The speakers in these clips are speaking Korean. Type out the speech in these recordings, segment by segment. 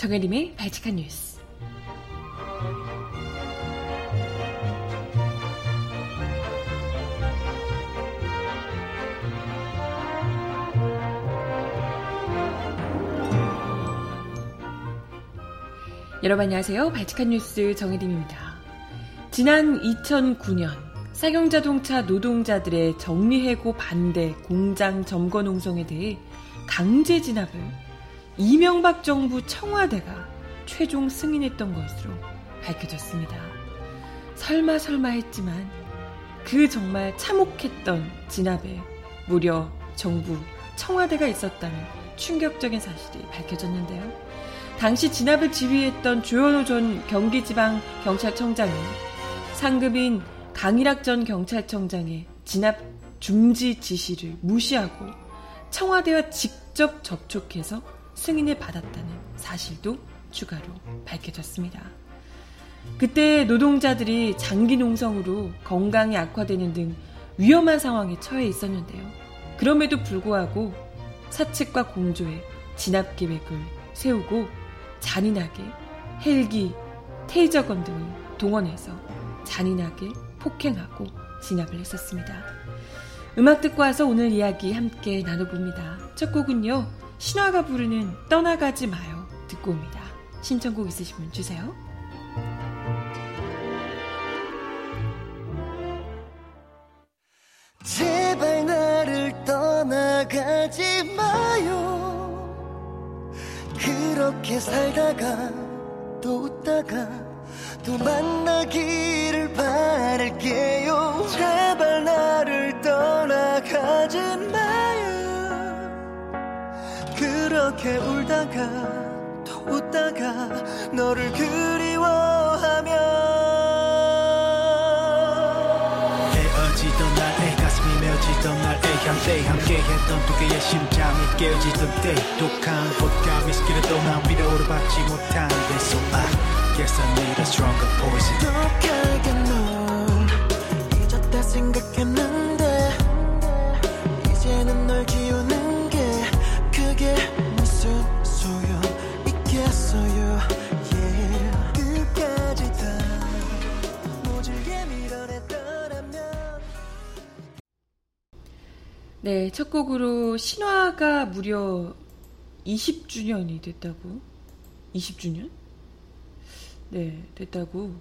정혜림의 발칙한 뉴스. 여러분 안녕하세요. 발칙한 뉴스 정혜림입니다. 지난 2009년 쌍용자동차 노동자들의 정리해고 반대 공장 점거 농성에 대해 강제 진압을 이명박 정부 청와대가 최종 승인했던 것으로 밝혀졌습니다. 설마 설마 했지만 그 정말 참혹했던 진압에 무려 정부 청와대가 있었다는 충격적인 사실이 밝혀졌는데요. 당시 진압을 지휘했던 조현호 전 경기지방경찰청장이 상급인 강일학 전 경찰청장의 진압 중지 지시를 무시하고 청와대와 직접 접촉해서 승인을 받았다는 사실도 추가로 밝혀졌습니다. 그때 노동자들이 장기 농성으로 건강이 악화되는 등 위험한 상황에 처해 있었는데요. 그럼에도 불구하고 사측과 공조해 진압 계획을 세우고 잔인하게 헬기, 테이저건 등을 동원해서 잔인하게 폭행하고 진압을 했었습니다. 음악 듣고 와서 오늘 이야기 함께 나눠봅니다. 첫 곡은요, 신화가 부르는 떠나가지 마요. 듣고 옵니다. 신청곡 있으시면 주세요. 제발 나를 떠나가지 마요. 그렇게 살다가 또 웃다가 또 만나기를 바랄게요 제발 나를 떠나가지 마요 그렇게 울다가 또 웃다가 너를 그리워하며 헤어지던 날에 가슴이 메어지던 날에 함께 함께했던 두 개의 심장이 깨어지던 때 독한 vodka 위스키를 또난 위로를 받지 못하는데 So I guess I need a stronger poison. 독하게 널 잊었다 생각했는 네, 첫 곡으로 신화가 무려 20주년이 됐다고. 20주년? 네, 됐다고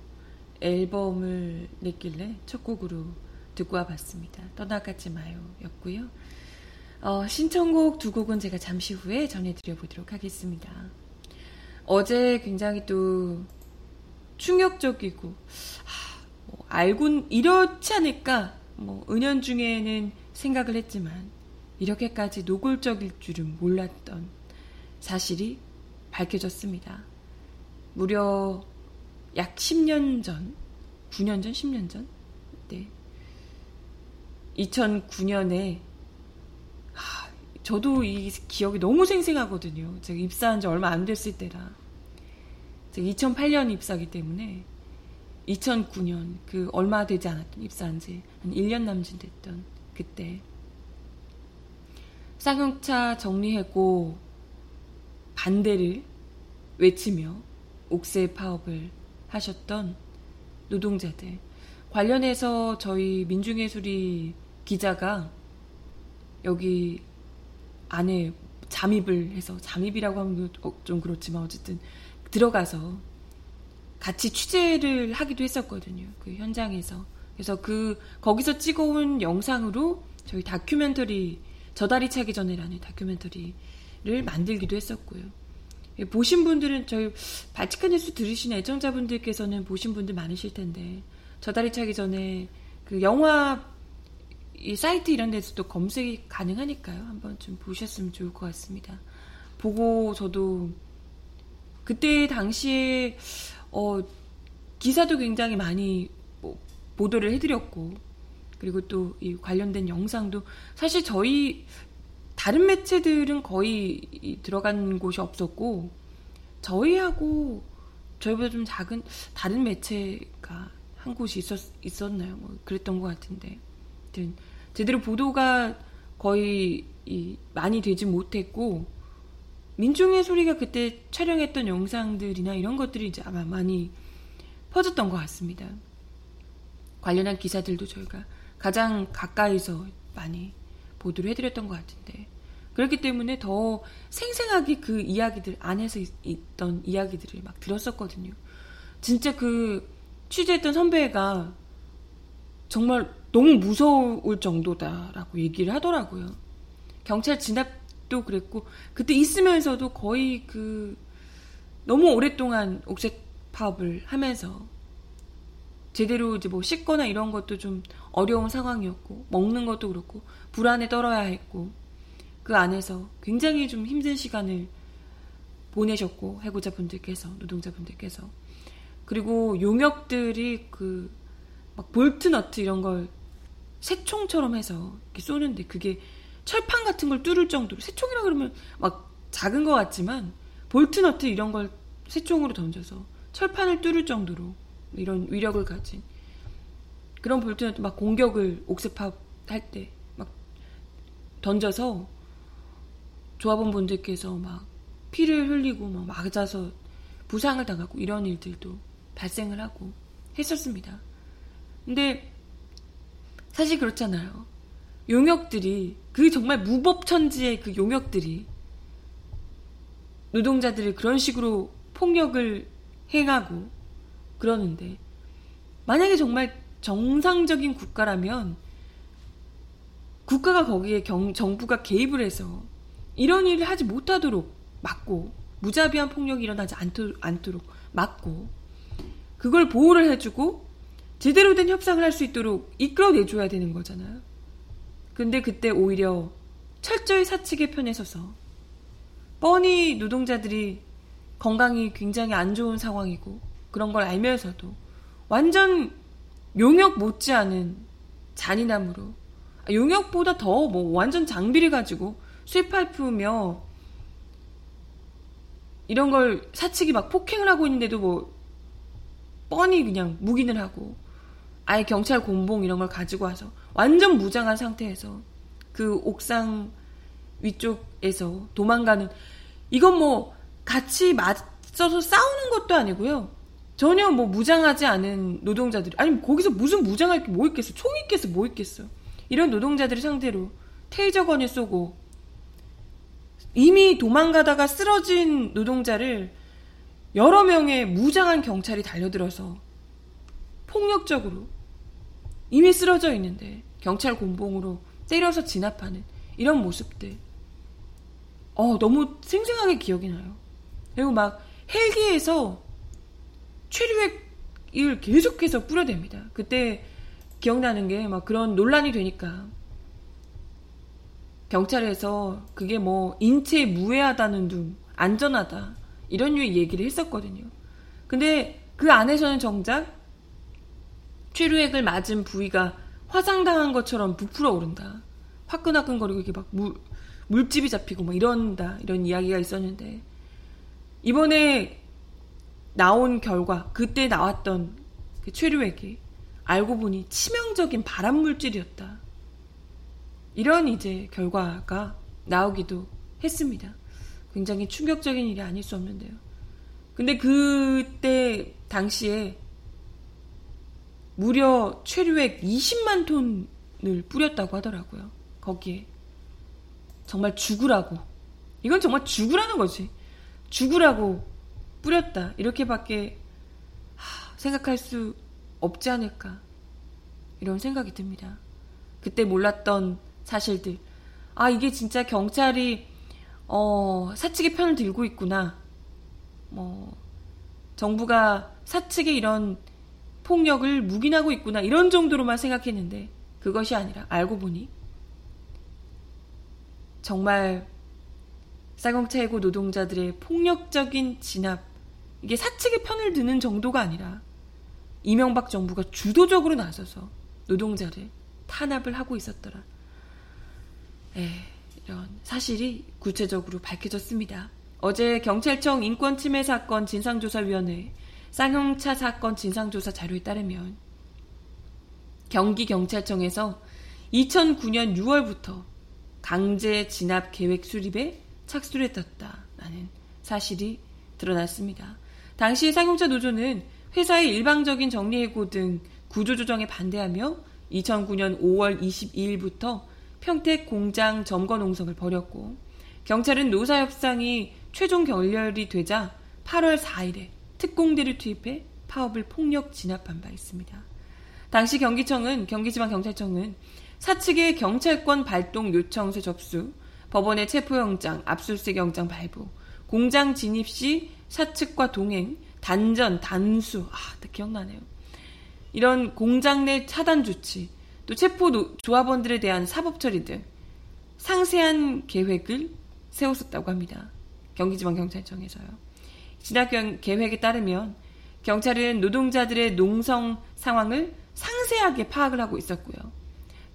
앨범을 냈길래 첫 곡으로 듣고 와봤습니다. 떠나가지 마요 였고요. 어, 신청곡 두 곡은 제가 잠시 후에 전해드려 보도록 하겠습니다. 어제 굉장히 또 충격적이고, 하, 뭐 알고, 이렇지 않을까, 뭐, 은연 중에는 생각을 했지만, 이렇게까지 노골적일 줄은 몰랐던 사실이 밝혀졌습니다. 무려 약 10년 전, 9년 전, 10년 전, 네. 2009년에, 저도 이 기억이 너무 생생하거든요. 제가 입사한 지 얼마 안 됐을 때라. 제가 2008년 입사기 때문에 2009년 그 얼마 되지 않았던 입사한 지 한 1년 남짓 됐던 그때 쌍용차 정리해고 반대를 외치며 옥새 파업을 하셨던 노동자들 관련해서 저희 민중예술이 기자가 여기 안에 잠입을 해서 잠입이라고 하면 좀 그렇지만 어쨌든 들어가서 같이 취재를 하기도 했었거든요. 그 현장에서. 그래서 그 거기서 찍어온 영상으로 저희 다큐멘터리 저다리 차기 전에라는 다큐멘터리를 만들기도 했었고요. 보신 분들은 저희 바치칸 뉴스 들으신 애청자분들께서는 보신 분들 많으실 텐데 저다리 차기 전에 그 영화 이 사이트 이런 데서도 검색이 가능하니까요. 한번 좀 보셨으면 좋을 것 같습니다. 보고 저도 그때 당시에 어 기사도 굉장히 많이 뭐 보도를 해드렸고 그리고 또 이 관련된 영상도 사실 저희 다른 매체들은 거의 들어간 곳이 없었고 저희하고 저희보다 좀 작은 다른 매체가 한 곳이 있었, 있었나요? 뭐 그랬던 것 같은데 아무튼 제대로 보도가 거의 이, 많이 되지 못했고 민중의 소리가 그때 촬영했던 영상들이나 이런 것들이 이제 아마 많이 퍼졌던 것 같습니다. 관련한 기사들도 저희가 가장 가까이서 많이 보도를 해드렸던 것 같은데 그렇기 때문에 더 생생하게 그 이야기들 안에서 있, 던 이야기들을 막 들었었거든요. 진짜 그 취재했던 선배가 정말 너무 무서울 정도다라고 얘기를 하더라고요. 경찰 진압도 그랬고 그때 있으면서도 거의 그 너무 오랫동안 옥색 파업을 하면서 제대로 이제 뭐 씻거나 이런 것도 좀 어려운 상황이었고 먹는 것도 그렇고 불안에 떨어야 했고 그 안에서 굉장히 좀 힘든 시간을 보내셨고 해고자분들께서 노동자분들께서. 그리고 용역들이 그 막 볼트 너트 이런 걸 새총처럼 해서 이렇게 쏘는데 그게 철판 같은 걸 뚫을 정도로 새총이라 그러면 막 작은 것 같지만 볼트 너트 이런 걸 새총으로 던져서 철판을 뚫을 정도로 이런 위력을 가진 그런 볼트 너트 막 공격을 옥쇄파업 할 때 막 던져서 조합원 분들께서 막 피를 흘리고 막 맞아서 부상을 당하고 이런 일들도 발생을 하고 했었습니다. 근데 사실 그렇잖아요. 용역들이 그 정말 무법천지의 그 용역들이 노동자들을 그런 식으로 폭력을 행하고 그러는데 만약에 정말 정상적인 국가라면 국가가 거기에 경, 정부가 개입을 해서 이런 일을 하지 못하도록 막고 무자비한 폭력이 일어나지 않도, 않도록 막고 그걸 보호를 해주고 제대로 된 협상을 할 수 있도록 이끌어내줘야 되는 거잖아요. 근데 그때 오히려 철저히 사측의 편에 서서 뻔히 노동자들이 건강이 굉장히 안 좋은 상황이고 그런 걸 알면서도 완전 용역 못지않은 잔인함으로 아, 용역보다 더 뭐 완전 장비를 가지고 쇠파이프며 이런 걸 사측이 막 폭행을 하고 있는데도 뭐 뻔히 그냥 묵인을 하고 아예 경찰 공봉 이런 걸 가지고 와서 완전 무장한 상태에서 그 옥상 위쪽에서 도망가는 이건 뭐 같이 맞서서 싸우는 것도 아니고요. 전혀 뭐 무장하지 않은 노동자들이 아니 거기서 무슨 무장할 게 뭐 있겠어? 총 있겠어? 뭐 있겠어? 이런 노동자들을 상대로 테이저건을 쏘고 이미 도망가다가 쓰러진 노동자를 여러 명의 무장한 경찰이 달려들어서 폭력적으로 이미 쓰러져 있는데 경찰 곤봉으로 때려서 진압하는 이런 모습들. 어, 너무 생생하게 기억이 나요. 그리고 막 헬기에서 최류액을 계속해서 뿌려댑니다. 그때 기억나는 게 막 그런 논란이 되니까 경찰에서 그게 뭐 인체에 무해하다는 둥 안전하다 이런 류의 얘기를 했었거든요. 근데 그 안에서는 정작 최루액을 맞은 부위가 화상당한 것처럼 부풀어 오른다. 화끈화끈거리고 이렇게 막 물, 물집이 잡히고 막 이런다. 이런 이야기가 있었는데 이번에 나온 결과 그때 나왔던 그 최루액이 알고 보니 치명적인 발암 물질이었다. 이런 이제 결과가 나오기도 했습니다. 굉장히 충격적인 일이 아닐 수 없는데요. 근데 그때 당시에 무려 최류액 20만 톤을 뿌렸다고 하더라고요. 거기에. 정말 죽으라고. 이건 정말 죽으라는 거지. 죽으라고 뿌렸다. 이렇게밖에 생각할 수 없지 않을까. 이런 생각이 듭니다. 그때 몰랐던 사실들. 아, 이게 진짜 경찰이, 어, 사측의 편을 들고 있구나. 뭐, 정부가 사측의 이런 폭력을 묵인하고 있구나 이런 정도로만 생각했는데 그것이 아니라 알고 보니 정말 쌀공차해고 노동자들의 폭력적인 진압 이게 사측의 편을 드는 정도가 아니라 이명박 정부가 주도적으로 나서서 노동자를 탄압을 하고 있었더라. 에, 이런 사실이 구체적으로 밝혀졌습니다. 어제 경찰청 인권침해 사건 진상조사위원회 쌍용차 사건 진상조사 자료에 따르면 경기경찰청에서 2009년 6월부터 강제 진압 계획 수립에 착수를 했었다. 라는 사실이 드러났습니다. 당시 상용차 노조는 회사의 일방적인 정리해고 등 구조조정에 반대하며 2009년 5월 22일부터 평택 공장 점거 농성을 벌였고 경찰은 노사 협상이 최종 결렬이 되자 8월 4일에 특공대를 투입해 파업을 폭력 진압한 바 있습니다. 당시 경기청은 경기지방경찰청은 사측의 경찰권 발동 요청서 접수, 법원의 체포영장, 압수수색 영장 발부, 공장 진입 시 사측과 동행, 단전, 단수, 아, 딱 기억나네요. 이런 공장 내 차단 조치, 또 체포 조합원들에 대한 사법 처리 등 상세한 계획을 세웠었다고 합니다. 경기지방경찰청에서요. 진압 계획에 따르면 경찰은 노동자들의 농성 상황을 상세하게 파악을 하고 있었고요.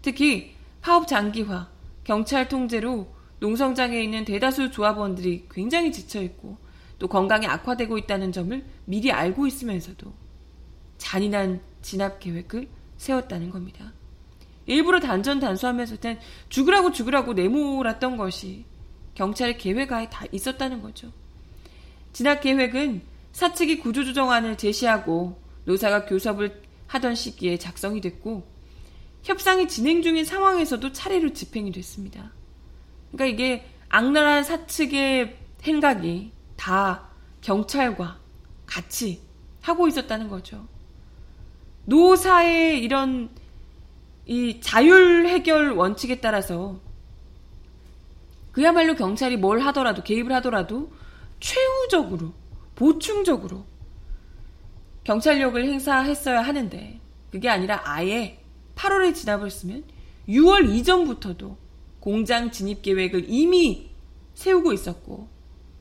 특히 파업 장기화, 경찰 통제로 농성장에 있는 대다수 조합원들이 굉장히 지쳐있고 또 건강이 악화되고 있다는 점을 미리 알고 있으면서도 잔인한 진압 계획을 세웠다는 겁니다. 일부러 단전 단수하면서 는 죽으라고 죽으라고 내몰았던 것이 경찰의 계획하에 다 있었다는 거죠. 진압 계획은 사측이 구조조정안을 제시하고 노사가 교섭을 하던 시기에 작성이 됐고 협상이 진행 중인 상황에서도 차례로 집행이 됐습니다. 그러니까 이게 악랄한 사측의 행각이 다 경찰과 같이 하고 있었다는 거죠. 노사의 이런 이 자율 해결 원칙에 따라서 그야말로 경찰이 뭘 하더라도 개입을 하더라도 최후적으로 보충적으로 경찰력을 행사했어야 하는데 그게 아니라 아예 8월에 진압을 쓰면 6월 이전부터도 공장 진입 계획을 이미 세우고 있었고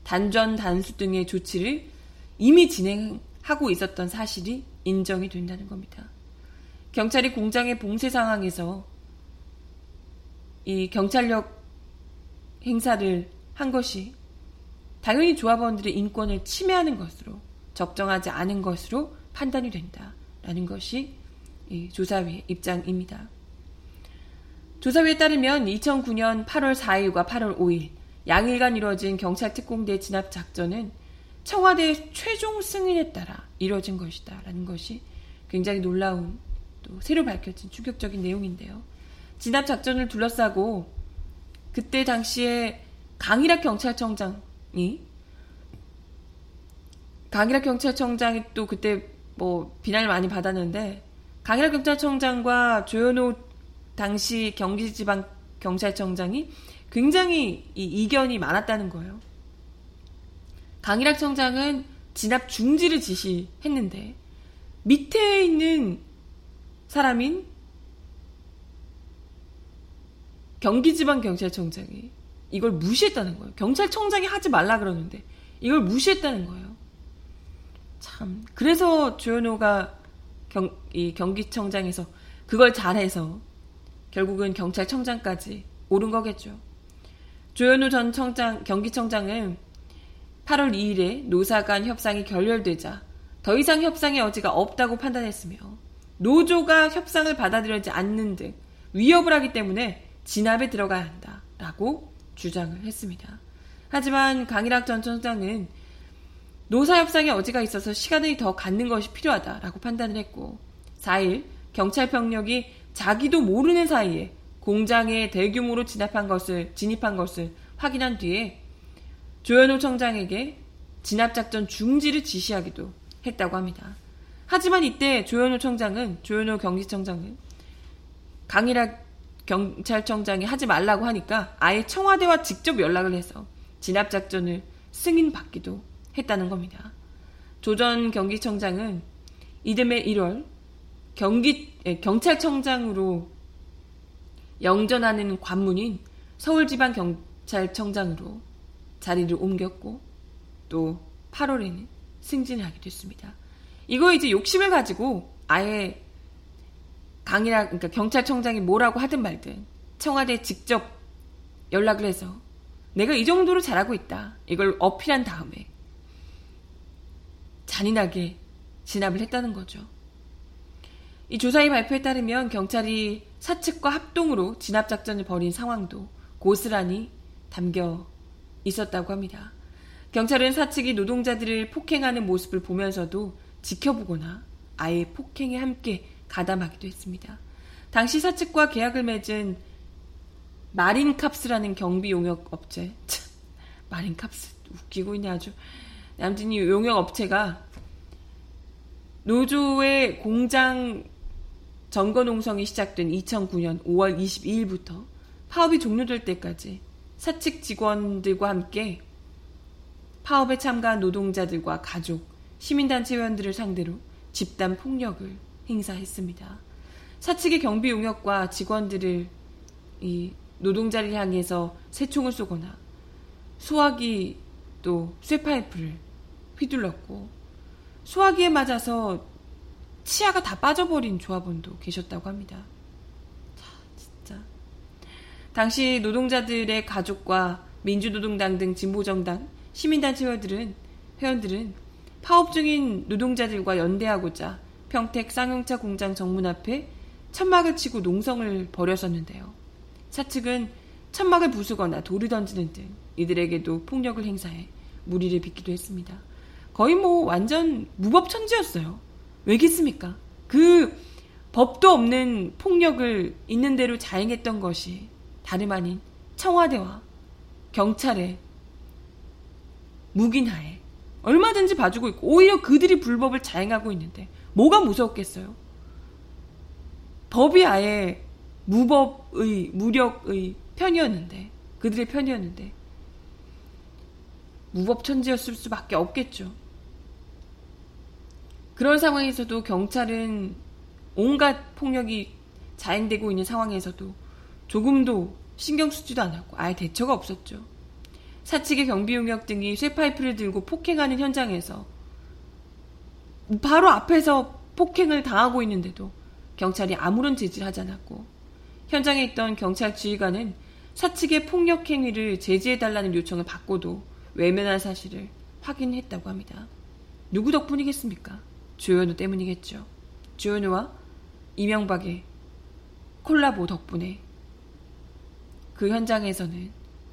단전 단수 등의 조치를 이미 진행하고 있었던 사실이 인정이 된다는 겁니다. 경찰이 공장의 봉쇄 상황에서 이 경찰력 행사를 한 것이 당연히 조합원들의 인권을 침해하는 것으로 적정하지 않은 것으로 판단이 된다라는 것이 조사위의 입장입니다. 조사위에 따르면 2009년 8월 4일과 8월 5일 양일간 이루어진 경찰 특공대 진압 작전은 청와대 최종 승인에 따라 이루어진 것이다 라는 것이 굉장히 놀라운 또 새로 밝혀진 충격적인 내용인데요. 진압 작전을 둘러싸고 그때 당시에 강일학 경찰청장이 강일학 경찰청장이 또 그때 뭐 비난을 많이 받았는데 강일학 경찰청장과 조현호 당시 경기지방 경찰청장이 굉장히 이 이견이 많았다는 거예요. 강일학 청장은 진압 중지를 지시했는데 밑에 있는 사람인 경기지방경찰청장이 이걸 무시했다는 거예요. 경찰청장이 하지 말라 그러는데 이걸 무시했다는 거예요. 참 그래서 조현호가 경, 이 경기청장에서 그걸 잘해서 결국은 경찰청장까지 오른 거겠죠. 조현우 전 청장, 경기청장은 8월 2일에 노사 간 협상이 결렬되자 더 이상 협상의 여지가 없다고 판단했으며 노조가 협상을 받아들여지 않는 등 위협을 하기 때문에 진압에 들어가야 한다라고 주장을 했습니다. 하지만 강일학 전 청장은 노사 협상의 여지가 있어서 시간을 더 갖는 것이 필요하다라고 판단을 했고 4일 경찰 병력이 자기도 모르는 사이에 공장에 대규모로 진압한 것을 진입한 것을 확인한 뒤에 조현호 청장에게 진압작전 중지를 지시하기도 했다고 합니다. 하지만 이때 조현호 청장은 조현호 경기청장은 강일학 경찰청장이 하지 말라고 하니까 아예 청와대와 직접 연락을 해서 진압작전을 승인받기도 했다는 겁니다. 조전 경기청장은 이듬해 1월 경기 예, 경찰청장으로 영전하는 관문인 서울지방경찰청장으로 자리를 옮겼고 또 8월에는 승진을 하게 됐습니다. 이거 이제 욕심을 가지고 아예 강이라 그러니까 경찰청장이 뭐라고 하든 말든 청와대에 직접 연락을 해서 내가 이 정도로 잘하고 있다. 이걸 어필한 다음에 잔인하게 진압을 했다는 거죠. 이 조사의 발표에 따르면 경찰이 사측과 합동으로 진압작전을 벌인 상황도 고스란히 담겨 있었다고 합니다. 경찰은 사측이 노동자들을 폭행하는 모습을 보면서도 지켜보거나 아예 폭행에 함께 가담하기도 했습니다. 당시 사측과 계약을 맺은 마린캅스라는 경비 용역 업체, 마린캅스 웃기고 있네 아주. 아무튼 이 용역 업체가 노조의 공장 점거 농성이 시작된 2009년 5월 22일부터 파업이 종료될 때까지 사측 직원들과 함께 파업에 참가한 노동자들과 가족, 시민단체 회원들을 상대로 집단 폭력을 행사했습니다. 사측의 경비 용역과 직원들을 이 노동자를 향해서 새총을 쏘거나 소화기 또 쇠파이프를 휘둘렀고 소화기에 맞아서 치아가 다 빠져버린 조합원도 계셨다고 합니다. 자, 진짜. 당시 노동자들의 가족과 민주노동당 등 진보정당, 시민단체 회원들은, 회원들은 파업 중인 노동자들과 연대하고자 평택 쌍용차 공장 정문 앞에 천막을 치고 농성을 벌였었는데요. 사측은 천막을 부수거나 돌을 던지는 등 이들에게도 폭력을 행사해 무리를 빚기도 했습니다. 거의 뭐 완전 무법천지였어요. 왜겠습니까? 그 법도 없는 폭력을 있는 대로 자행했던 것이 다름 아닌 청와대와 경찰의 묵인하에 얼마든지 봐주고 있고 오히려 그들이 불법을 자행하고 있는데 뭐가 무섭겠어요? 법이 아예 무법의 무력의 편이었는데 그들의 편이었는데 무법천지였을 수밖에 없겠죠. 그런 상황에서도 경찰은 온갖 폭력이 자행되고 있는 상황에서도 조금도 신경 쓰지도 않았고 아예 대처가 없었죠. 사측의 경비용역 등이 쇠파이프를 들고 폭행하는 현장에서 바로 앞에서 폭행을 당하고 있는데도 경찰이 아무런 제지를 하지 않았고 현장에 있던 경찰 지휘관은 사측의 폭력 행위를 제지해달라는 요청을 받고도 외면한 사실을 확인했다고 합니다. 누구 덕분이겠습니까? 조현우 때문이겠죠. 조현우와 이명박의 콜라보 덕분에 그 현장에서는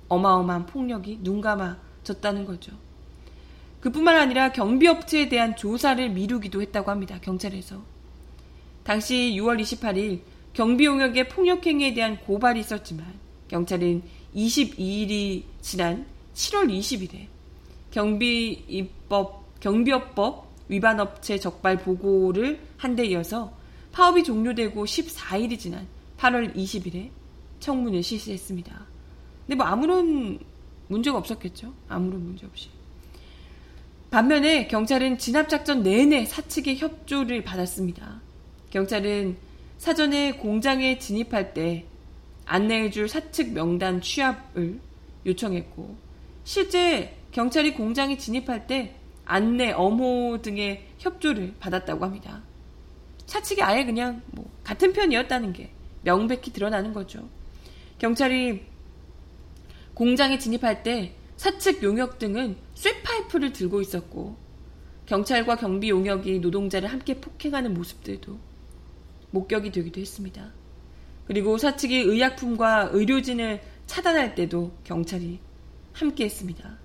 어마어마한 폭력이 눈감아졌다는 거죠. 그뿐만 아니라 경비업체에 대한 조사를 미루기도 했다고 합니다. 경찰에서. 당시 6월 28일 경비용역의 폭력행위에 대한 고발이 있었지만 경찰은 22일이 지난 7월 20일에 경비입법, 경비업법 위반 업체 적발 보고를 한 데 이어서 파업이 종료되고 14일이 지난 8월 20일에 청문을 실시했습니다. 근데 뭐 아무런 문제가 없었겠죠? 아무런 문제 없이. 반면에 경찰은 진압작전 내내 사측의 협조를 받았습니다. 경찰은 사전에 공장에 진입할 때 안내해줄 사측 명단 취합을 요청했고, 실제 경찰이 공장에 진입할 때 안내, 엄호 등의 협조를 받았다고 합니다. 차측이 아예 그냥 뭐 같은 편이었다는 게 명백히 드러나는 거죠. 경찰이 공장에 진입할 때 사측 용역 등은 쇠파이프를 들고 있었고 경찰과 경비 용역이 노동자를 함께 폭행하는 모습들도 목격이 되기도 했습니다. 그리고 사측이 의약품과 의료진을 차단할 때도 경찰이 함께 했습니다.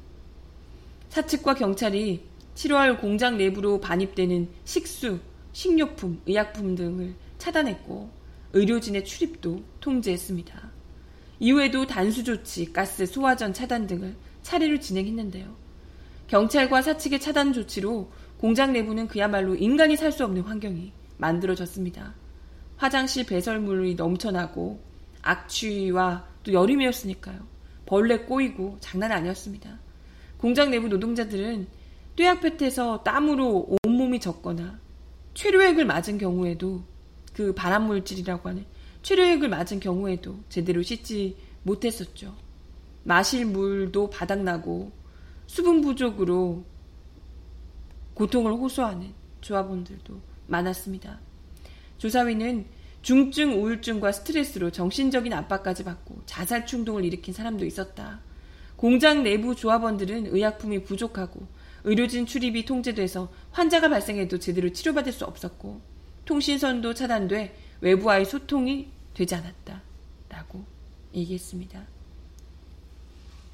사측과 경찰이 7월 공장 내부로 반입되는 식수, 식료품, 의약품 등을 차단했고 의료진의 출입도 통제했습니다. 이후에도 단수 조치, 가스, 소화전 차단 등을 차례로 진행했는데요. 경찰과 사측의 차단 조치로 공장 내부는 그야말로 인간이 살 수 없는 환경이 만들어졌습니다. 화장실 배설물이 넘쳐나고 악취와 또 여름이었으니까요. 벌레 꼬이고 장난 아니었습니다. 공장 내부 노동자들은 뙤약볕에서 땀으로 온몸이 젖거나 최료액을 맞은 경우에도 그 발암물질이라고 하는 최료액을 맞은 경우에도 제대로 씻지 못했었죠. 마실 물도 바닥나고 수분 부족으로 고통을 호소하는 조합원들도 많았습니다. 조사위는 중증 우울증과 스트레스로 정신적인 압박까지 받고 자살 충동을 일으킨 사람도 있었다. 공장 내부 조합원들은 의약품이 부족하고 의료진 출입이 통제돼서 환자가 발생해도 제대로 치료받을 수 없었고 통신선도 차단돼 외부와의 소통이 되지 않았다. 라고 얘기했습니다.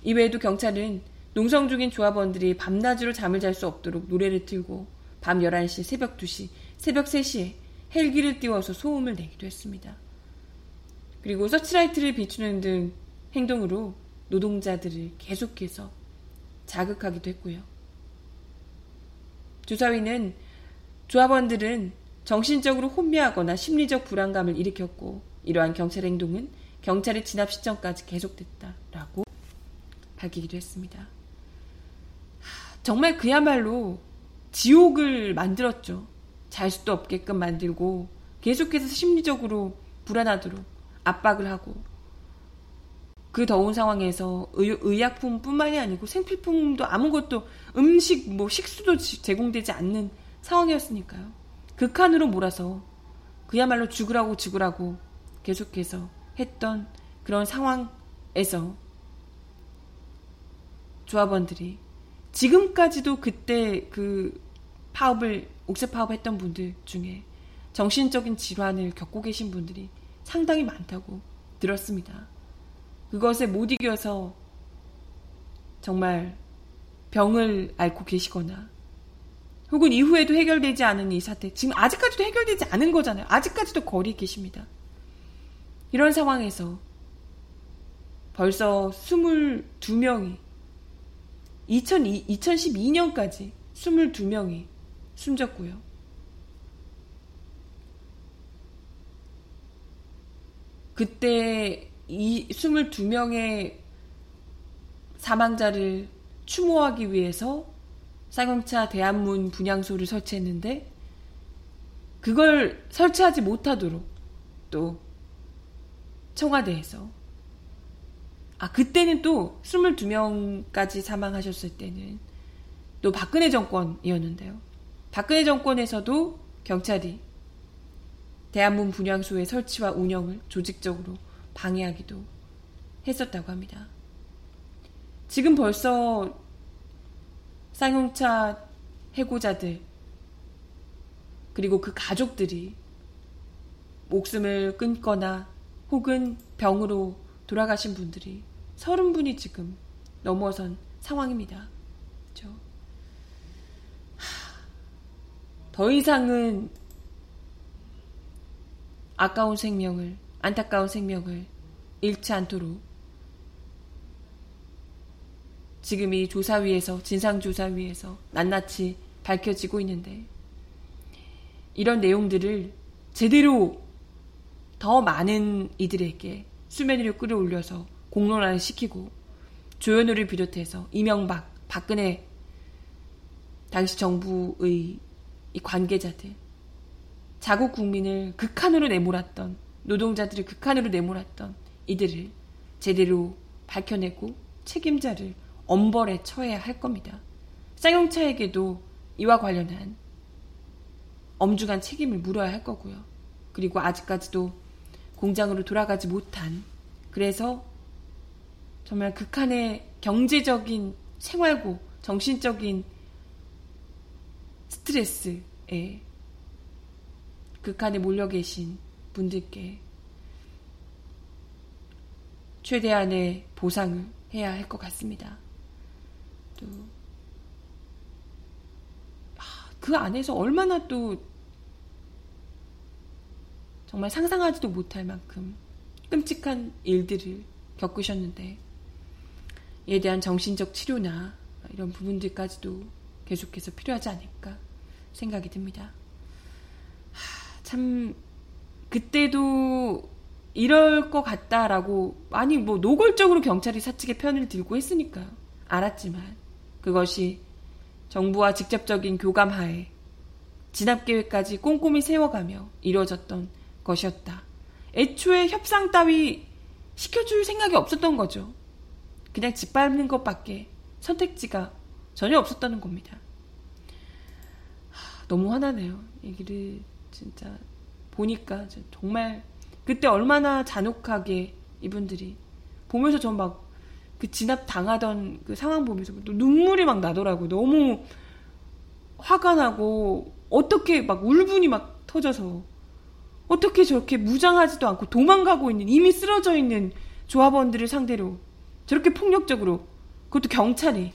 이외에도 경찰은 농성 중인 조합원들이 밤낮으로 잠을 잘 수 없도록 노래를 틀고 밤 11시, 새벽 2시, 새벽 3시에 헬기를 띄워서 소음을 내기도 했습니다. 그리고 서치라이트를 비추는 등 행동으로 노동자들을 계속해서 자극하기도 했고요. 조사위는 조합원들은 정신적으로 혼미하거나 심리적 불안감을 일으켰고 이러한 경찰 행동은 경찰의 진압 시점까지 계속됐다라고 밝히기도 했습니다. 정말 그야말로 지옥을 만들었죠. 잘 수도 없게끔 만들고 계속해서 심리적으로 불안하도록 압박을 하고 그 더운 상황에서 의, 약품뿐만이 아니고 생필품도 아무것도 음식 뭐 식수도 제공되지 않는 상황이었으니까요. 극한으로 몰아서 그야말로 죽으라고 죽으라고 계속해서 했던 그런 상황에서 조합원들이 지금까지도 그때 그 파업을 옥새 파업했던 분들 중에 정신적인 질환을 겪고 계신 분들이 상당히 많다고 들었습니다. 그것에 못 이겨서 정말 병을 앓고 계시거나 혹은 이후에도 해결되지 않은 이 사태 지금 아직까지도 해결되지 않은 거잖아요. 아직까지도 거리에 계십니다. 이런 상황에서 벌써 22명이 2002, 2012년까지 22명이 숨졌고요. 그때 이 22명의 사망자를 추모하기 위해서 쌍용차 대한문 분향소를 설치했는데 그걸 설치하지 못하도록 또 청와대에서 아 그때는 또 22명까지 사망하셨을 때는 또 박근혜 정권이었는데요. 박근혜 정권에서도 경찰이 대한문 분향소의 설치와 운영을 조직적으로 방해하기도 했었다고 합니다. 지금 벌써 쌍용차 해고자들 그리고 그 가족들이 목숨을 끊거나 혹은 병으로 돌아가신 분들이 서른 분이 지금 넘어선 상황입니다. 그렇죠? 더 이상은 아까운 생명을 안타까운 생명을 잃지 않도록. 지금 이 조사위에서 진상조사위에서 낱낱이 밝혀지고 있는데 이런 내용들을 제대로 더 많은 이들에게 수면 위로 끌어올려서 공론화를 시키고 조현우를 비롯해서 이명박, 박근혜 당시 정부의 이 관계자들 자국 국민을 극한으로 내몰았던 노동자들을 극한으로 내몰았던 이들을 제대로 밝혀내고 책임자를 엄벌에 처해야 할 겁니다. 쌍용차에게도 이와 관련한 엄중한 책임을 물어야 할 거고요. 그리고 아직까지도 공장으로 돌아가지 못한 그래서 정말 극한의 경제적인 생활고 정신적인 스트레스에 극한에 몰려 계신 분들께 최대한의 보상을 해야 할 것 같습니다. 또, 그 안에서 얼마나 또 정말 상상하지도 못할 만큼 끔찍한 일들을 겪으셨는데, 이에 대한 정신적 치료나 이런 부분들까지도 계속해서 필요하지 않을까 생각이 듭니다. 참, 그때도 이럴 것 같다라고, 아니, 뭐, 노골적으로 경찰이 사측의 편을 들고 했으니까요. 알았지만, 그것이 정부와 직접적인 교감하에 진압 계획까지 꼼꼼히 세워가며 이루어졌던 것이었다. 애초에 협상 따위 시켜줄 생각이 없었던 거죠. 그냥 짓밟는 것밖에 선택지가 전혀 없었다는 겁니다. 하, 너무 화나네요. 얘기를 진짜 보니까 정말 그때 얼마나 잔혹하게 이분들이 보면서 전 막 그 진압 당하던 그 상황 보면서 또 눈물이 막 나더라고요. 너무 화가 나고 어떻게 막 울분이 막 터져서 어떻게 저렇게 무장하지도 않고 도망가고 있는 이미 쓰러져 있는 조합원들을 상대로 저렇게 폭력적으로 그것도 경찰이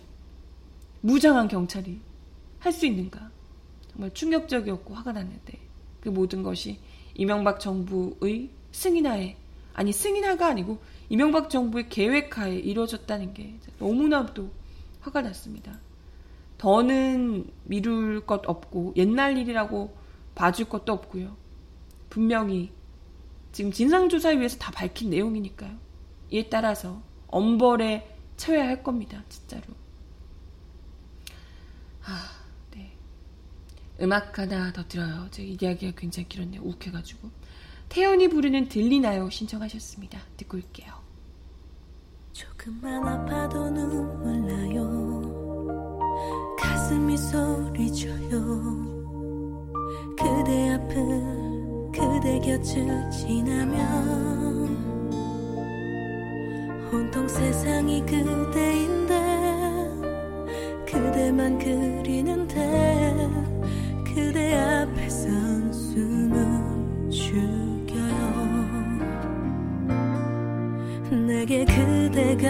무장한 경찰이 할 수 있는가? 정말 충격적이었고 화가 났는데 그 모든 것이 이명박 정부의 승인하에 아니 승인하가 아니고 이명박 정부의 계획하에 이루어졌다는 게 너무나도 화가 났습니다. 더는 미룰 것 없고 옛날 일이라고 봐줄 것도 없고요. 분명히 지금 진상조사에 위해서 다 밝힌 내용이니까요. 이에 따라서 엄벌에 처해야 할 겁니다. 진짜로. 아, 네. 음악 하나 더 들어요. 제 이야기가 굉장히 길었네요. 욱해가지고. 태연이 부르는 들리나요? 신청하셨습니다. 듣고 올게요. 조금만 아파도 눈물 나요. 가슴이 소리쳐요. 그대 앞을 그대 곁을 지나면 온통 세상이 그대인데 그대만 그리는데 그대 앞에 선 숨을 죽여요. 내게 그대가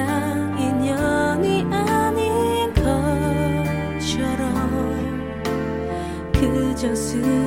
인연이 아닌 것처럼 그저 스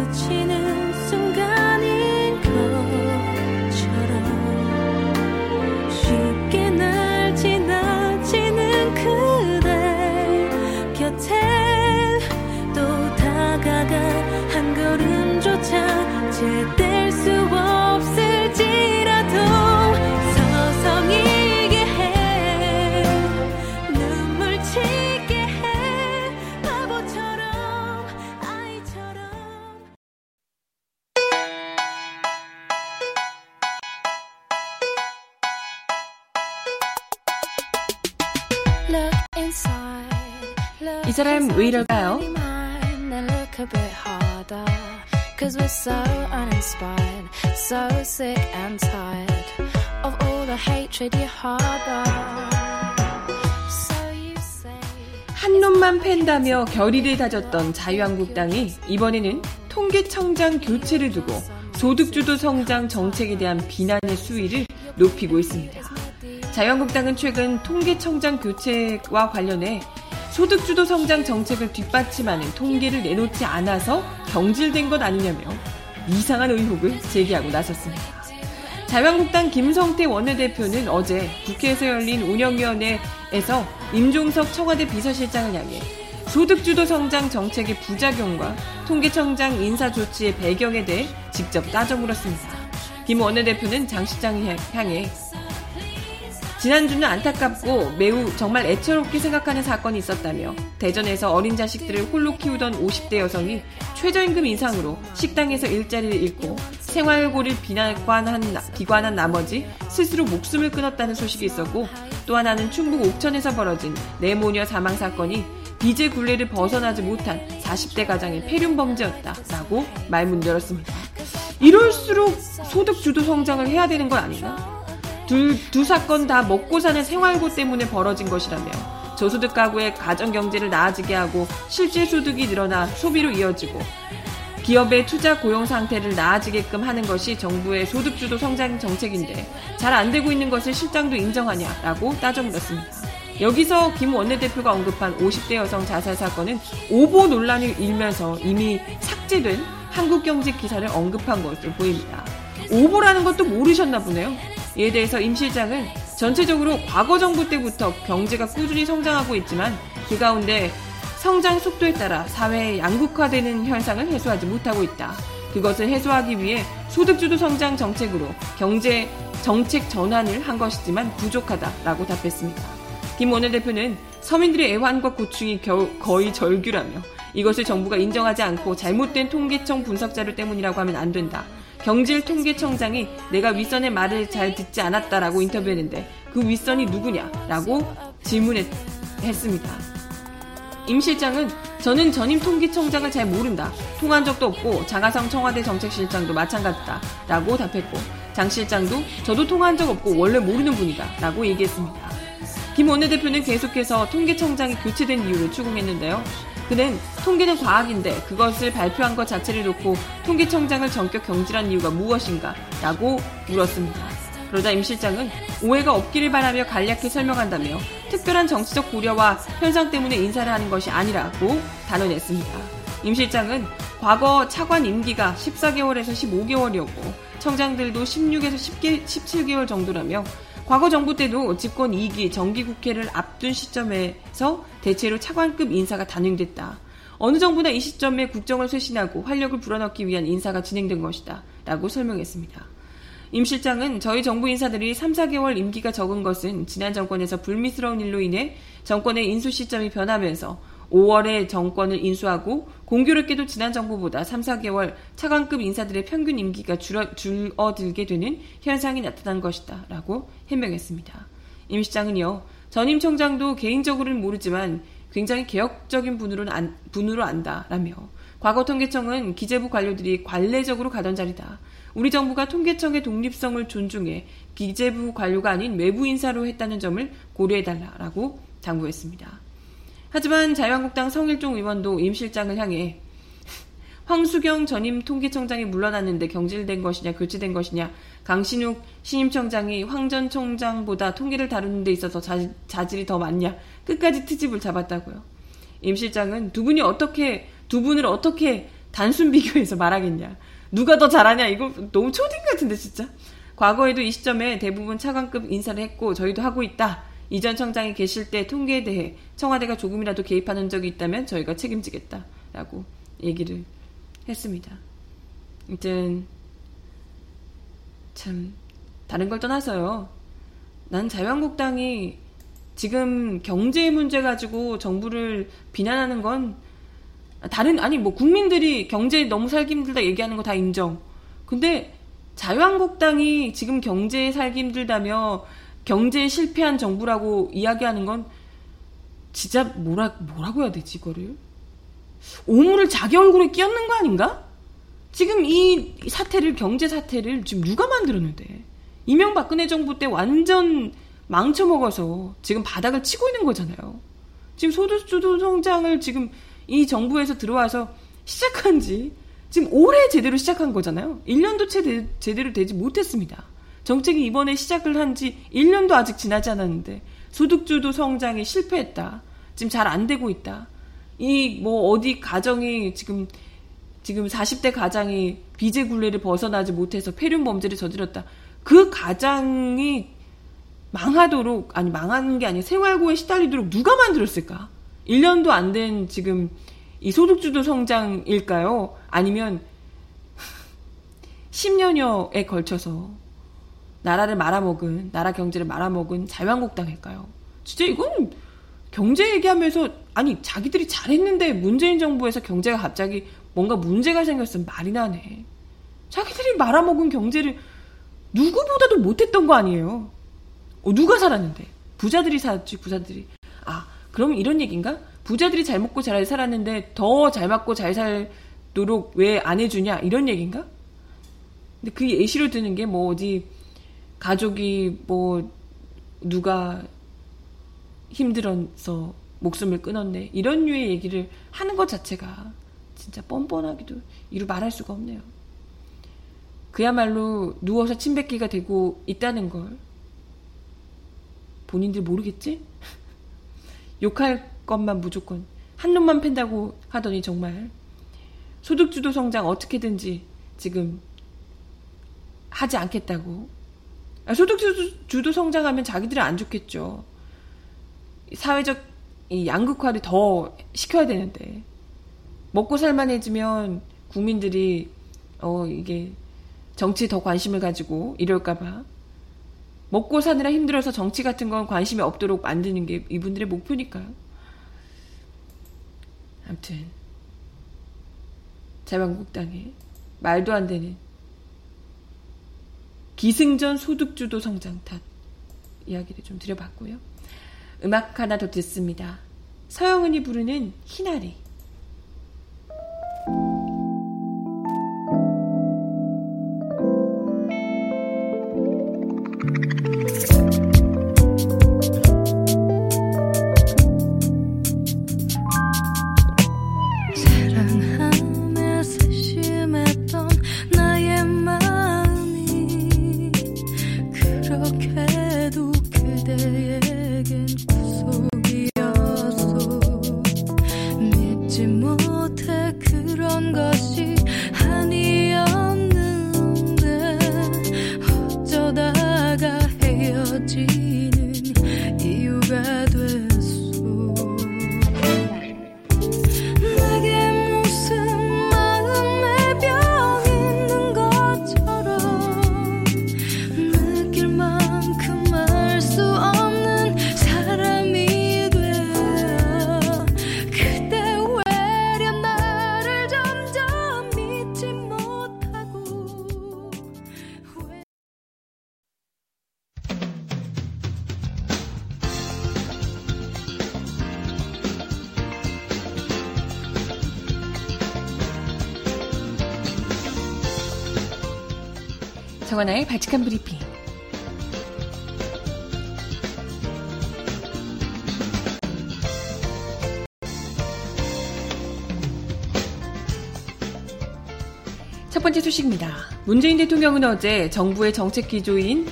Cause we're so uninspired, so sick and tired of all the hatred you harbor. 한 놈만 팬다며 결의를 다졌던 자유한국당이 이번에는 통계청장 교체를 두고 소득주도 성장 정책에 대한 비난의 수위를 높이고 있습니다. 자유한국당은 최근 통계청장 교체와 관련해 소득주도 성장 정책을 뒷받침하는 통계를 내놓지 않아서 경질된 것 아니냐며 이상한 의혹을 제기하고 나섰습니다. 자유한국당 김성태 원내대표는 어제 국회에서 열린 운영위원회에서 임종석 청와대 비서실장을 향해 소득주도 성장 정책의 부작용과 통계청장 인사 조치의 배경에 대해 직접 따져 물었습니다. 김 원내대표는 장 실장을 향해 지난주는 안타깝고 매우 정말 애처롭게 생각하는 사건이 있었다며 대전에서 어린 자식들을 홀로 키우던 50대 여성이 최저임금 인상으로 식당에서 일자리를 잃고 생활고를 비관한, 비관한 나머지 스스로 목숨을 끊었다는 소식이 있었고 또 하나는 충북 옥천에서 벌어진 내모녀 사망 사건이 빚의 굴레를 벗어나지 못한 40대 가장의 폐륜 범죄였다라고 말문열었습니다. 이럴수록 소득 주도 성장을 해야 되는 건 아닌가? 둘, 두 사건 다 먹고 사는 생활고 때문에 벌어진 것이라며 저소득 가구의 가정 경제를 나아지게 하고 실제 소득이 늘어나 소비로 이어지고 기업의 투자 고용 상태를 나아지게끔 하는 것이 정부의 소득주도 성장 정책인데 잘 안 되고 있는 것을 실장도 인정하냐라고 따져 물었습니다. 여기서 김 원내대표가 언급한 50대 여성 자살 사건은 오보 논란이 일면서 이미 삭제된 한국경제 기사를 언급한 것으로 보입니다. 오보라는 것도 모르셨나 보네요. 이에 대해서 임 실장은 전체적으로 과거 정부 때부터 경제가 꾸준히 성장하고 있지만 그 가운데 성장 속도에 따라 사회의 양극화되는 현상을 해소하지 못하고 있다. 그것을 해소하기 위해 소득주도 성장 정책으로 경제 정책 전환을 한 것이지만 부족하다라고 답했습니다. 김 원내대표는 서민들의 애환과 고충이 겨우 거의 절규라며 이것을 정부가 인정하지 않고 잘못된 통계청 분석 자료 때문이라고 하면 안 된다. 경질통계청장이 내가 윗선의 말을 잘 듣지 않았다라고 인터뷰했는데 그 윗선이 누구냐라고 질문했습니다. 임 실장은 저는 전임 통계청장을 잘 모른다. 통한 적도 없고 장하성 청와대 정책실장도 마찬가지다. 라고 답했고 장 실장도 저도 통한 적 없고 원래 모르는 분이다. 라고 얘기했습니다. 김 원내대표는 계속해서 통계청장이 교체된 이유를 추궁했는데요. 그는 통계는 과학인데 그것을 발표한 것 자체를 놓고 통계청장을 전격 경질한 이유가 무엇인가? 라고 물었습니다. 그러자 임 실장은 오해가 없기를 바라며 간략히 설명한다며 특별한 정치적 고려와 현상 때문에 인사를 하는 것이 아니라고 단언했습니다. 임 실장은 과거 차관 임기가 14개월에서 15개월이었고 청장들도 16에서 10개, 17개월 정도라며 과거 정부 때도 집권 2기 정기국회를 앞둔 시점에서 대체로 차관급 인사가 단행됐다. 어느 정부나 이 시점에 국정을 쇄신하고 활력을 불어넣기 위한 인사가 진행된 것이다. 라고 설명했습니다. 임 실장은 저희 정부 인사들이 3, 4개월 임기가 적은 것은 지난 정권에서 불미스러운 일로 인해 정권의 인수 시점이 변하면서 5월에 정권을 인수하고 공교롭게도 지난 정부보다 3, 4개월 차관급 인사들의 평균 임기가 줄어, 줄어들게 되는 현상이 나타난 것이다. 라고 해명했습니다. 임 시장은요, 전임 총장도 개인적으로는 모르지만 굉장히 개혁적인 분으로, 안, 분으로 안다. 라며 과거 통계청은 기재부 관료들이 관례적으로 가던 자리다. 우리 정부가 통계청의 독립성을 존중해 기재부 관료가 아닌 외부 인사로 했다는 점을 고려해달라라고 당부했습니다. 하지만 자유한국당 성일종 의원도 임 실장을 향해 황수경 전임 통계청장이 물러났는데 경질된 것이냐 교체된 것이냐 강신욱 신임청장이 황전 총장보다 통계를 다루는 데 있어서 자, 자질이 더 많냐 끝까지 트집을 잡았다고요. 임 실장은 두 분이 어떻게 두 분을 어떻게 단순 비교해서 말하겠냐 누가 더 잘하냐 이거 너무 초딩 같은데 진짜 과거에도 이 시점에 대부분 차관급 인사를 했고 저희도 하고 있다 이전 청장이 계실 때 통계에 대해 청와대가 조금이라도 개입하는 적이 있다면 저희가 책임지겠다 라고 얘기를 했습니다. 아무튼 참 다른 걸 떠나서요. 난 자유한국당이 지금 경제 문제 가지고 정부를 비난하는 건 다른 아니 뭐 국민들이 경제 너무 살기 힘들다 얘기하는 거 다 인정. 근데 자유한국당이 지금 경제에 살기 힘들다며 경제에 실패한 정부라고 이야기하는 건 진짜 뭐라 뭐라고 해야 되지 이거를 오물을 자기 얼굴에 끼얹는 거 아닌가? 지금 이 사태를 경제 사태를 지금 누가 만들었는데 이명박근혜 정부 때 완전 망쳐먹어서 지금 바닥을 치고 있는 거잖아요. 지금 소득주도 성장을 지금 이 정부에서 들어와서 시작한 지 지금 올해 제대로 시작한 거잖아요. 1년도 채 제대로 되지 못했습니다. 정책이 이번에 시작을 한 지 1년도 아직 지나지 않았는데 소득주도 성장이 실패했다. 지금 잘 안 되고 있다. 이 뭐 어디 가정이 지금 지금 40대 가장이 비제 굴레를 벗어나지 못해서 폐륜 범죄를 저질렀다. 그 가장이 망하도록 아니 망하는 게 아니라 생활고에 시달리도록 누가 만들었을까? 1년도 안 된 지금 이 소득주도 성장일까요? 아니면 10년여에 걸쳐서 나라를 말아먹은 나라 경제를 말아먹은 자유한국당일까요? 진짜 이건 경제 얘기하면서 아니 자기들이 잘했는데 문재인 정부에서 경제가 갑자기 뭔가 문제가 생겼으면 말이 나네. 자기들이 말아먹은 경제를 누구보다도 못했던 거 아니에요. 어, 누가 살았는데? 부자들이 살았지, 부자들이. 아, 그럼 이런 얘기인가? 부자들이 잘 먹고 잘 살았는데 더잘 먹고 잘 살도록 왜 안 해주냐? 이런 얘기인가? 근데 그 예시로 드는 게 뭐 어디 가족이 뭐 누가 힘들어서 목숨을 끊었네 이런 류의 얘기를 하는 것 자체가 진짜 뻔뻔하기도 이루 말할 수가 없네요. 그야말로 누워서 침뱉기가 되고 있다는 걸 본인들 모르겠지? 욕할 것만 무조건 한 놈만 팬다고 하더니 정말 소득주도 성장 어떻게든지 지금 하지 않겠다고 아, 소득주도 성장하면 자기들은 안 좋겠죠. 사회적 양극화를 더 시켜야 되는데 먹고 살만해지면 국민들이 어 이게 정치에 더 관심을 가지고 이럴까봐 먹고 사느라 힘들어서 정치 같은 건 관심이 없도록 만드는 게 이분들의 목표니까요. 아무튼 자유한국당에 말도 안 되는 기승전 소득주도 성장 탓 이야기를 좀 드려봤고요. 음악 하나 더 듣습니다. 서영은이 부르는 희나리. 정하나의 발칙한 브리핑. 첫 번째 소식입니다. 문재인 대통령은 어제 정부의 정책 기조인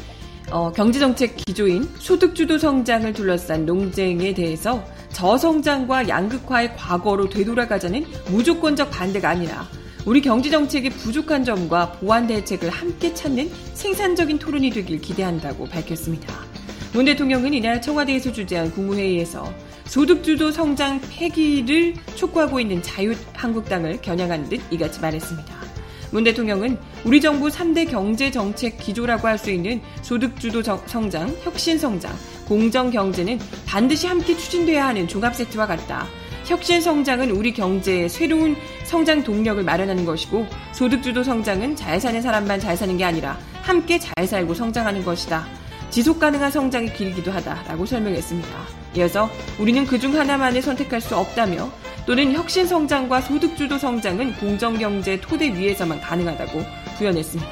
어, 경제정책 기조인 소득주도 성장을 둘러싼 논쟁에 대해서 저성장과 양극화의 과거로 되돌아가자는 무조건적 반대가 아니라 우리 경제 정책의 부족한 점과 보완 대책을 함께 찾는 생산적인 토론이 되길 기대한다고 밝혔습니다. 문 대통령은 이날 청와대에서 주재한 국무회의에서 소득주도 성장 폐기를 촉구하고 있는 자유한국당을 겨냥한 듯 이같이 말했습니다. 문 대통령은 우리 정부 3대 경제 정책 기조라고 할 수 있는 소득주도 성장, 혁신 성장, 공정 경제는 반드시 함께 추진돼야 하는 종합 세트와 같다. 혁신 성장은 우리 경제의 새로운 성장 동력을 마련하는 것이고 소득주도 성장은 잘 사는 사람만 잘 사는 게 아니라 함께 잘 살고 성장하는 것이다. 지속 가능한 성장의 길이기도 하다라고 설명했습니다. 이어서 우리는 그중 하나만을 선택할 수 없다며 또는 혁신 성장과 소득주도 성장은 공정경제 토대 위에서만 가능하다고 구현했습니다.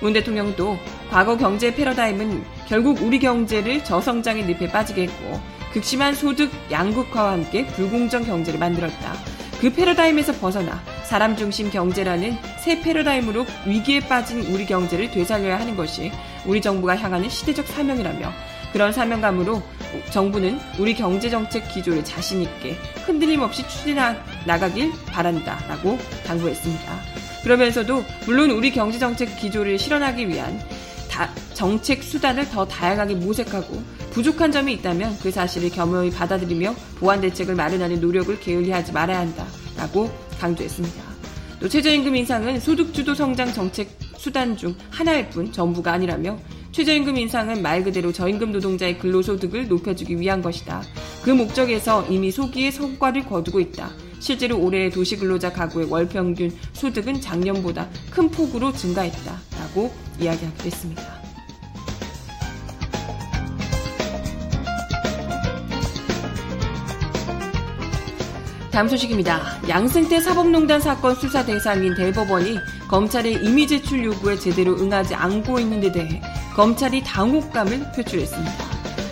문 대통령도 과거 경제 패러다임은 결국 우리 경제를 저성장의 늪에 빠지게 했고 극심한 소득 양극화와 함께 불공정 경제를 만들었다. 그 패러다임에서 벗어나 사람 중심 경제라는 새 패러다임으로 위기에 빠진 우리 경제를 되살려야 하는 것이 우리 정부가 향하는 시대적 사명이라며 그런 사명감으로 정부는 우리 경제정책 기조를 자신있게 흔들림 없이 추진해 나가길 바란다 라고 당부했습니다. 그러면서도 물론 우리 경제정책 기조를 실현하기 위한 정책 수단을 더 다양하게 모색하고 부족한 점이 있다면 그 사실을 겸허히 받아들이며 보완 대책을 마련하는 노력을 게을리 하지 말아야 한다 라고 강조했습니다. 또 최저임금 인상은 소득주도 성장 정책 수단 중 하나일 뿐 전부가 아니라며 최저임금 인상은 말 그대로 저임금 노동자의 근로소득을 높여주기 위한 것이다. 그 목적에서 이미 소기의 성과를 거두고 있다. 실제로 올해 도시근로자 가구의 월 평균 소득은 작년보다 큰 폭으로 증가했다. 라고 이야기하기도 했습니다. 다음 소식입니다. 양승태 사법농단 사건 수사 대상인 대법원이 검찰의 이미 제출 요구에 제대로 응하지 않고 있는 데 대해 검찰이 당혹감을 표출했습니다.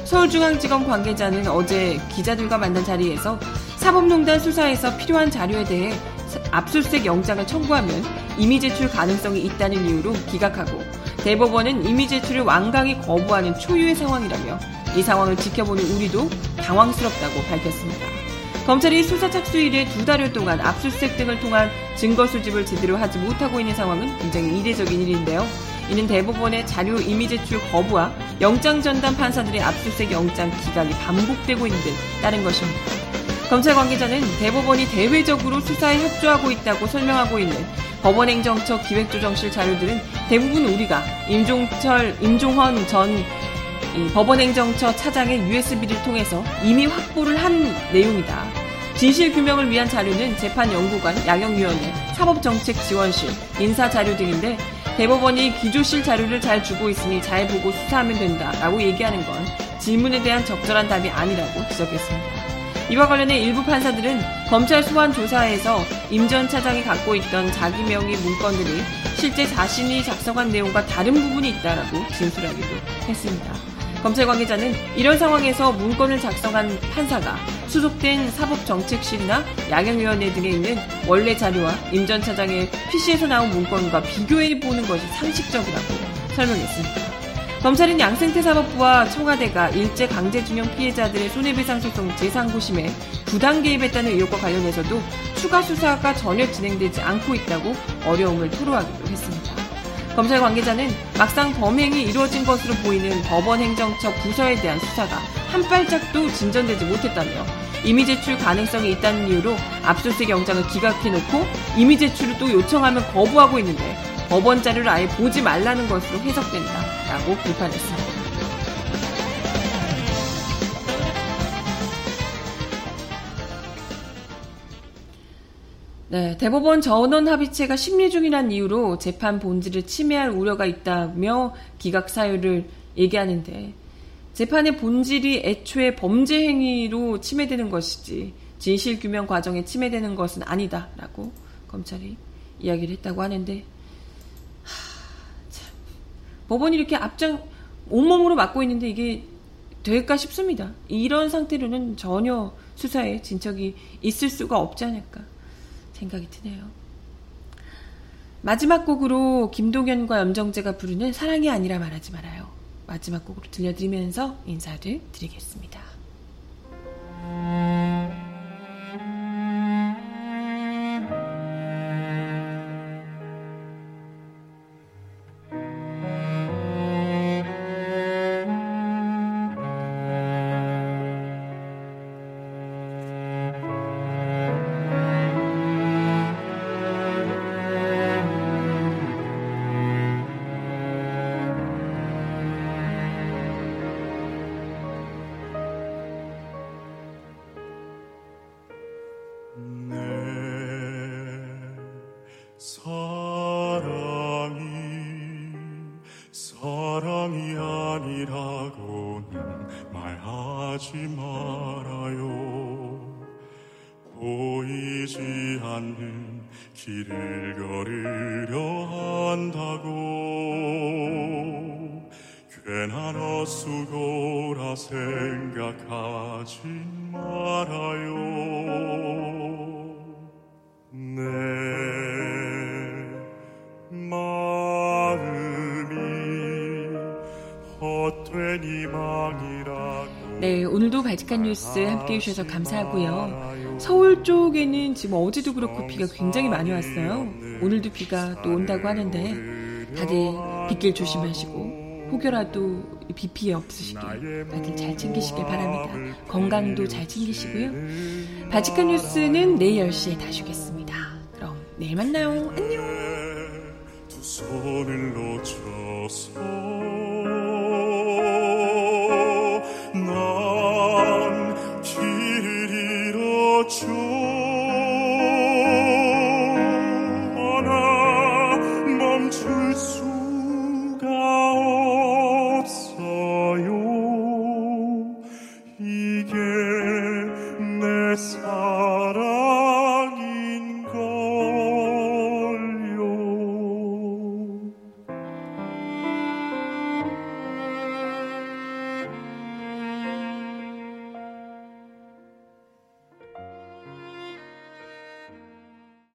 서울중앙지검 관계자는 어제 기자들과 만난 자리에서 사법농단 수사에서 필요한 자료에 대해 압수수색 영장을 청구하면 이미 제출 가능성이 있다는 이유로 기각하고 대법원은 이미 제출을 완강히 거부하는 초유의 상황이라며 이 상황을 지켜보는 우리도 당황스럽다고 밝혔습니다. 검찰이 수사 착수 이래 두 달여 동안 압수수색 등을 통한 증거 수집을 제대로 하지 못하고 있는 상황은 굉장히 이례적인 일인데요. 이는 대법원의 자료 이미 제출 거부와 영장 전담 판사들의 압수수색 영장 기각이 반복되고 있는 등 따른 것입니다. 검찰 관계자는 대법원이 대외적으로 수사에 협조하고 있다고 설명하고 있는 법원행정처 기획조정실 자료들은 대부분 우리가 임종철, 임종헌 전 법원행정처 차장의 USB를 통해서 이미 확보를 한 내용이다. 진실 규명을 위한 자료는 재판연구관, 양형위원회, 사법정책지원실, 인사자료 등인데 대법원이 기조실 자료를 잘 주고 있으니 잘 보고 수사하면 된다 라고 얘기하는 건 질문에 대한 적절한 답이 아니라고 지적했습니다. 이와 관련해 일부 판사들은 검찰 소환 조사에서 임 전 차장이 갖고 있던 자기 명의 문건들이 실제 자신이 작성한 내용과 다른 부분이 있다라고 진술하기도 했습니다. 검찰 관계자는 이런 상황에서 문건을 작성한 판사가 수속된 사법정책실이나 양형위원회 등에 있는 원래 자료와 임 전 차장의 PC에서 나온 문건과 비교해 보는 것이 상식적이라고 설명했습니다. 검찰은 양승태 사법부와 청와대가 일제 강제징용 피해자들의 손해배상 소송 제3고심에 부당 개입했다는 의혹과 관련해서도 추가 수사가 전혀 진행되지 않고 있다고 어려움을 토로하기도 했습니다. 검찰 관계자는 막상 범행이 이루어진 것으로 보이는 법원 행정처 부서에 대한 수사가 한 발짝도 진전되지 못했다며 이미 제출 가능성이 있다는 이유로 압수수색 영장을 기각해놓고 이미 제출을 또 요청하면 거부하고 있는데 법원 자료를 아예 보지 말라는 것으로 해석된다라고 비판했습니다. 네, 대법원 전원 합의체가 심리 중이란 이유로 재판 본질을 침해할 우려가 있다며 기각 사유를 얘기하는데 재판의 본질이 애초에 범죄 행위로 침해되는 것이지 진실 규명 과정에 침해되는 것은 아니다라고 검찰이 이야기를 했다고 하는데 하, 참 법원이 이렇게 앞장 온몸으로 맡고 있는데 이게 될까 싶습니다. 이런 상태로는 전혀 수사에 진척이 있을 수가 없지 않을까 생각이 드네요. 마지막 곡으로 김동현과 염정재가 부르는 사랑이 아니라 말하지 말아요. 마지막 곡으로 들려드리면서 인사를 드리겠습니다. 네, 오늘도 바지칸 뉴스 함께 해주셔서 감사하고요. 서울 쪽에는 지금 어제도 그렇고 비가 굉장히 많이 왔어요. 오늘도 비가 또 온다고 하는데 다들 빗길 조심하시고 혹여라도 비 피해 없으시길 다들 잘 챙기시길 바랍니다. 건강도 잘 챙기시고요. 바지칸 뉴스는 내일 10시에 다시 오겠습니다. 그럼 내일 만나요. 안녕.